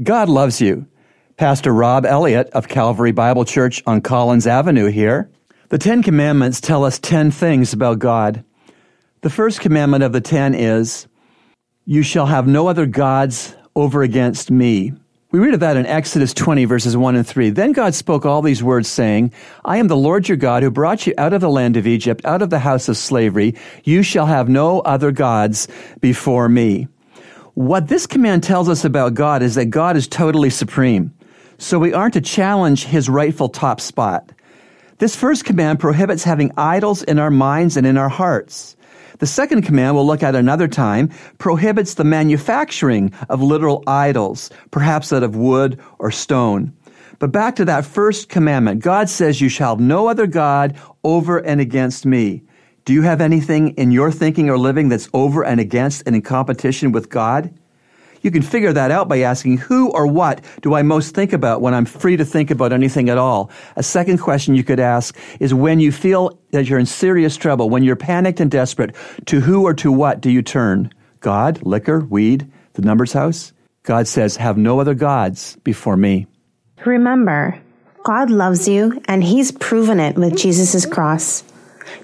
God loves you. Pastor Rob Elliott of Calvary Bible Church on Collins Avenue here. The Ten Commandments tell us ten things about God. The first commandment of the ten is, You shall have no other gods over against me. We read of that in Exodus 20, verses 1 and 3. Then God spoke all these words, saying, I am the Lord your God who brought you out of the land of Egypt, out of the house of slavery. You shall have no other gods before me. What this command tells us about God is that God is totally supreme. So we aren't to challenge his rightful top spot. This first command prohibits having idols in our minds and in our hearts. The second command we'll look at another time prohibits the manufacturing of literal idols, perhaps out of wood or stone. But back to that first commandment. God says, You shall have no other God over and against me. Do you have anything in your thinking or living that's over and against and in competition with God? You can figure that out by asking who or what do I most think about when I'm free to think about anything at all? A second question you could ask is when you feel that you're in serious trouble, when you're panicked and desperate, to who or to what do you turn? God, liquor, weed, the numbers house? God says, have no other gods before me. Remember, God loves you and he's proven it with Jesus' cross.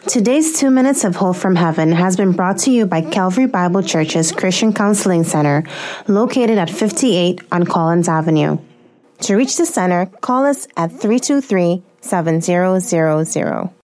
Today's two minutes of hope from heaven has been brought to you by Calvary Bible Church's Christian Counseling Center, located at 58 on Collins Avenue. To reach the center, call us at 323 7000.